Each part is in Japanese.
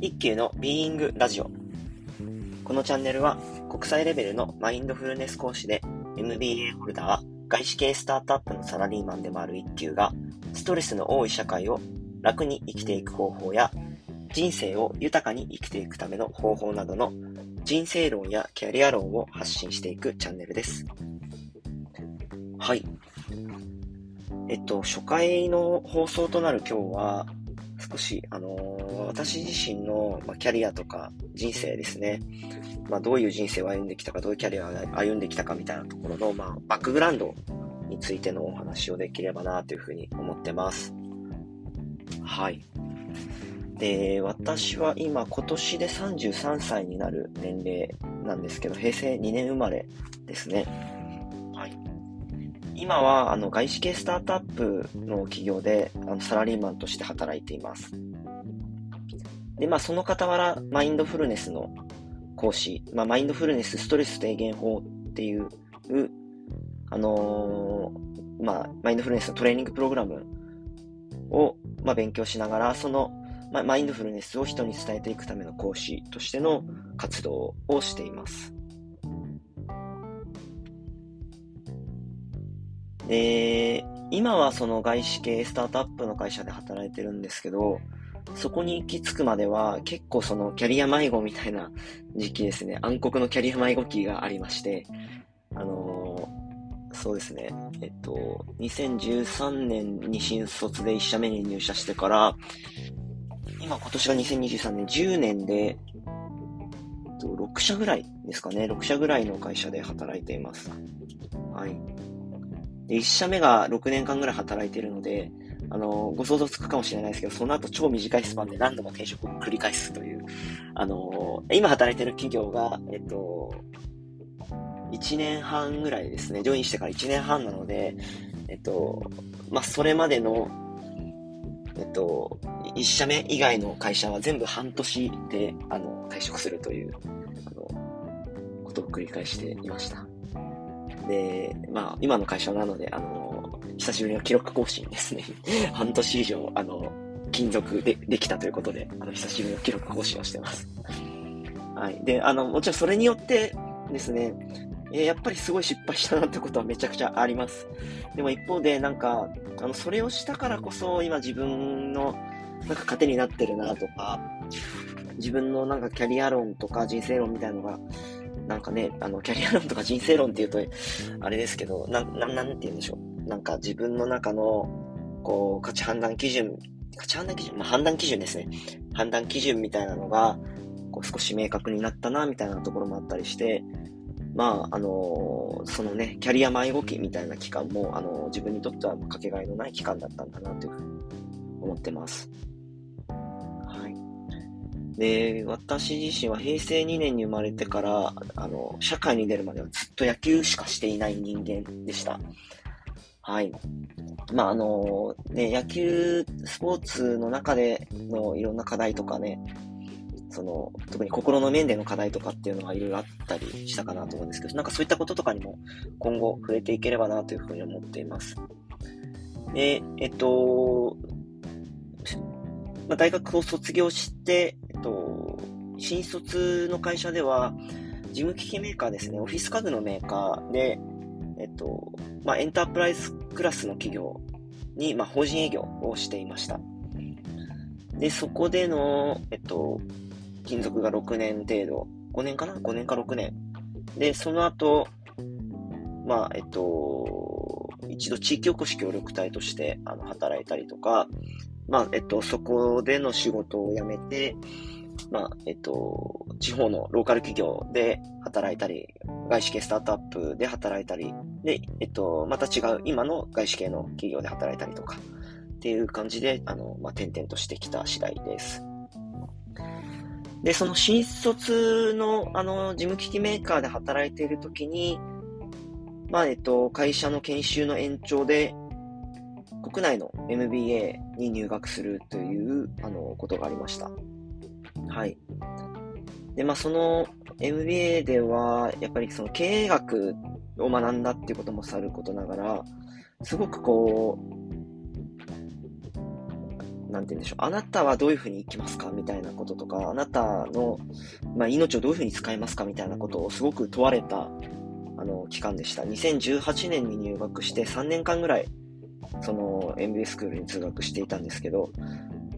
一級のビーイングラジオ。このチャンネルは国際レベルのマインドフルネス講師で MBA ホルダー、外資系スタートアップのサラリーマンでもある一級がストレスの多い社会を楽に生きていく方法や人生を豊かに生きていくための方法などの人生論やキャリア論を発信していくチャンネルです。はい。えっと、初回の放送となる今日は、少し、あのー、私自身の、まキャリアとか人生ですね、まあ、どういう人生を歩んできたか、どういうキャリアを歩んできたかみたいなところの、まあ、バックグラウンドについてのお話をできればなというふうに思ってます。はい。で、私は今、今年で33歳になる年齢なんですけど、平成2年生まれですね。今は、あの、外資系スタートアップの企業で、あの、サラリーマンとして働いています。で、まあ、その傍ら、マインドフルネスの講師、まあ、マインドフルネスストレス低減法っていう、あのー、まあ、マインドフルネスのトレーニングプログラムを、まあ、勉強しながら、その、まあ、マインドフルネスを人に伝えていくための講師としての活動をしています。で、今はその外資系スタートアップの会社で働いてるんですけど、そこに行き着くまでは結構そのキャリア迷子みたいな時期ですね、暗黒のキャリア迷子期がありまして、あのー、そうですね、えっと、2013年に新卒で1社目に入社してから、今今年が2023年10年で、えっと、6社ぐらいですかね、6社ぐらいの会社で働いています。はい。で、1社目が6年間ぐらい働いてるので、あの、ご想像つくかもしれないですけど、その後超短いスパンで何度も転職を繰り返すという、あの、今働いてる企業が、えっと、1年半ぐらいですね、ジョインしてから1年半なので、えっと、まあ、それまでの、えっと、1社目以外の会社は全部半年で、あの、退職するという、あの、ことを繰り返していました。で、まあ、今の会社なので、あの、久しぶりの記録更新ですね。半年以上、あの、勤続でできたということで、あの、久しぶりの記録更新をしてます。はい。で、あの、もちろんそれによってですね、えやっぱりすごい失敗したなってことはめちゃくちゃあります。でも一方で、なんか、あの、それをしたからこそ、今自分の、なんか糧になってるなとか、自分のなんかキャリア論とか人生論みたいなのが、なんかね、あの、キャリア論とか人生論って言うと、あれですけど、な、な、なんて言うんでしょう。なんか自分の中の、こう、価値判断基準、価値判断基準、まあ、判断基準ですね。判断基準みたいなのが、こう、少し明確になったな、みたいなところもあったりして、まあ、あのそのね、キャリア迷子期みたいな期間も、あの自分にとってはかけがえのない期間だったんだな、というふうに思ってます。で、私自身は平成2年に生まれてから、あの、社会に出るまではずっと野球しかしていない人間でした。はい。まあ、あの、ね、野球、スポーツの中でのいろんな課題とかね、その、特に心の面での課題とかっていうのがいろいろあったりしたかなと思うんですけど、なんかそういったこととかにも今後触れていければなというふうに思っています。で、えっと、まあ、大学を卒業して、えっと、新卒の会社では、事務機器メーカーですね、オフィス家具のメーカーで、えっと、まあ、エンタープライズクラスの企業に、まあ、法人営業をしていました。で、そこでの、えっと、勤続が6年程度、5年かな ?5 年か6年。で、その後、まあ、えっと、一度地域おこし協力隊としてあの働いたりとか、まあ、えっと、そこでの仕事を辞めて、まあ、えっと、地方のローカル企業で働いたり、外資系スタートアップで働いたり、で、えっと、また違う今の外資系の企業で働いたりとか、っていう感じで、あの、まあ、転々としてきた次第です。で、その新卒の、あの、事務機器メーカーで働いているときに、まあ、えっと、会社の研修の延長で、国内の MBA に入学するという、あの、ことがありました。はい。で、まあ、その MBA では、やっぱりその経営学を学んだっていうこともさることながら、すごくこう、なんて言うんでしょう、あなたはどういうふうに生きますかみたいなこととか、あなたの、まあ、命をどういうふうに使いますかみたいなことをすごく問われた、あの、期間でした。2018年に入学して3年間ぐらい、その MBA スクールに通学していたんですけど、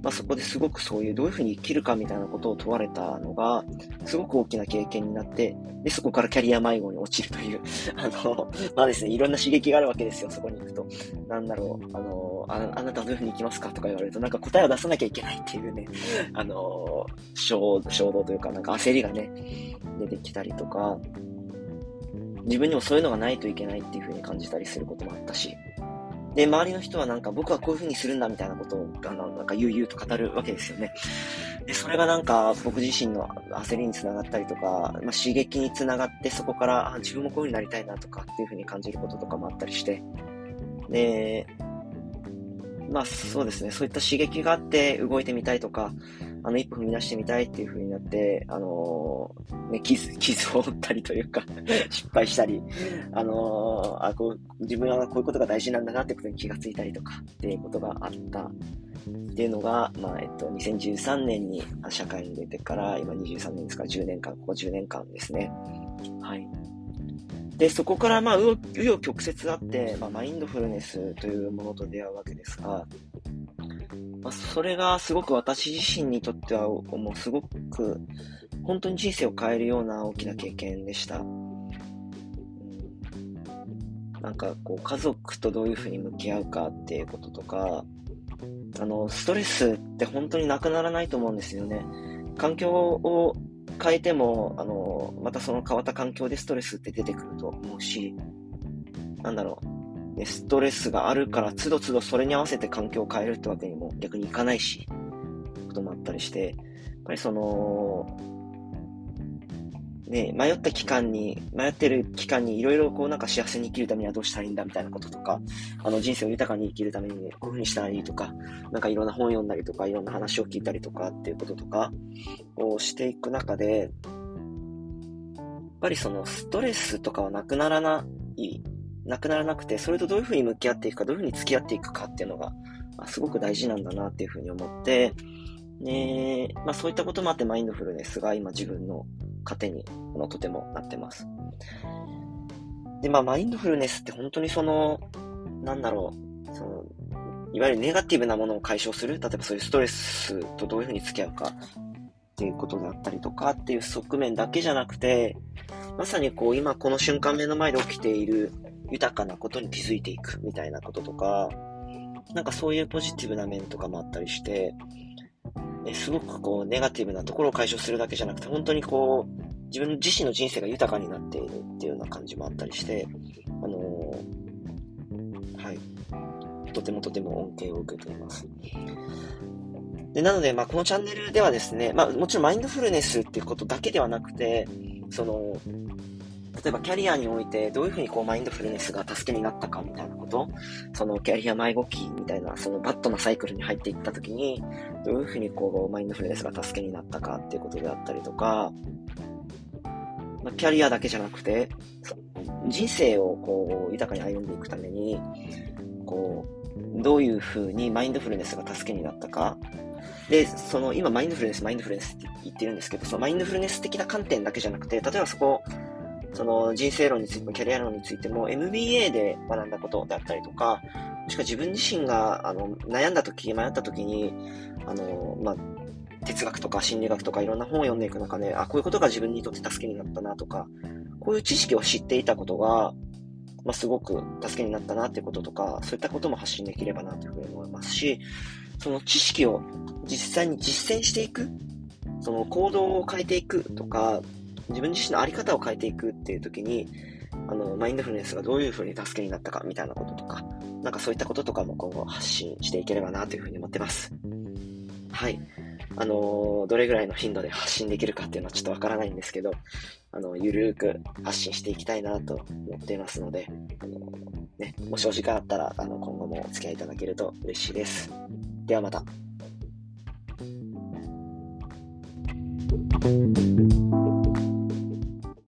まあ、そこですごくそういうどういうふうに生きるかみたいなことを問われたのが、すごく大きな経験になって、で、そこからキャリア迷子に落ちるという、あの、まあですね、いろんな刺激があるわけですよ、そこに行くと。なんだろう、あの、ああなたどういうふうに行きますかとか言われると、なんか答えを出さなきゃいけないっていうね、あの、衝動というか、なんか焦りがね、出てきたりとか、自分にもそういうのがないといけないっていうふうに感じたりすることもあったし、で、周りの人はなんか僕はこういう風にするんだみたいなことを、あの、なんか悠々と語るわけですよね。で、それがなんか僕自身の焦りにつながったりとか、まあ、刺激につながってそこからあ自分もこういう風になりたいなとかっていう風に感じることとかもあったりして、で、まあそうですね、そういった刺激があって動いてみたいとか、あの、一歩踏み出してみたいっていう風になって、あのー、ね、傷、傷を負ったりというか失敗したり、あのー、あ、こう、自分はこういうことが大事なんだなってことに気がついたりとかっていうことがあったっていうのが、まあ、えっと、2013年に社会に出てから、今23年ですから10年間、ここ10年間ですね。はい。で、そこからまあ、う余曲折あって、まあ、マインドフルネスというものと出会うわけですが、まあ、それがすごく私自身にとっては、もうすごく、本当に人生を変えるような大きな経験でした。なんかこう、家族とどういうふうに向き合うかっていうこととか、あの、ストレスって本当になくならないと思うんですよね。環境を変えても、あの、またその変わった環境でストレスって出てくると思うし、なんだろう、ストレスがあるから、つどつどそれに合わせて環境を変えるってわけにも逆にいかないし、こともあったりして、やっぱりその、ね、迷った期間に、迷ってる期間にいろいろこうなんか幸せに生きるためにはどうしたらいいんだみたいなこととか、あの人生を豊かに生きるために、こういうふうにしたらいいとか、なんかいろんな本読んだりとか、いろんな話を聞いたりとかっていうこととかをしていく中で、やっぱりそのストレスとかはなくならないなくならなくて、それとどういうふうに向き合っていくか、どういうふうに付き合っていくかっていうのが、ま、すごく大事なんだなっていうふうに思って、ねまあ、そういったこともあってマインドフルネスが今自分の糧にのとてもなってます。で、まあ、マインドフルネスって本当にその、なんだろう、その、いわゆるネガティブなものを解消する、例えばそういうストレスとどういうふうに付き合うかっていうことであったりとかっていう側面だけじゃなくて、まさにこう今この瞬間目の前で起きている豊かなことに気づいていくみたいなこととか、なんかそういうポジティブな面とかもあったりして、ね、すごくこうネガティブなところを解消するだけじゃなくて、本当にこう、自分自身の人生が豊かになっているっていうような感じもあったりして、あのー、はい。とてもとても恩恵を受けています。で、なので、まあ、このチャンネルではですね、まあ、もちろんマインドフルネスっていうことだけではなくて、その、例えばキャリアにおいてどういうふうにこうマインドフルネスが助けになったかみたいなこと、そのキャリア迷子期みたいな、そのバットなサイクルに入っていった時に、どういうふうにこうマインドフルネスが助けになったかっていうことであったりとか、まあ、キャリアだけじゃなくて、人生をこう豊かに歩んでいくために、こう、どういうふうにマインドフルネスが助けになったか、で、その今マインドフルネス、マインドフルネスって言ってるんですけど、そのマインドフルネス的な観点だけじゃなくて、例えばそこ、その人生論についてもキャリア論についても MBA で学んだことであったりとか、もしくは自分自身があの悩んだ時、迷った時に、あの、まあ、哲学とか心理学とかいろんな本を読んでいく中で、あ、こういうことが自分にとって助けになったなとか、こういう知識を知っていたことが、まあ、すごく助けになったなってこととか、そういったことも発信できればなというふうに思いますし、その知識を実際に実践していく、その行動を変えていくとか、自分自身の在り方を変えていくっていう時に、あの、マインドフルネスがどういう風に助けになったかみたいなこととか、なんかそういったこととかも今後発信していければなというふうに思ってます。はい。あの、どれぐらいの頻度で発信できるかっていうのはちょっとわからないんですけど、あの、ゆるーく発信していきたいなと思っていますので、あの、ね、もしお時間あったら、あの、今後もお付き合いいただけると嬉しいです。ではまた。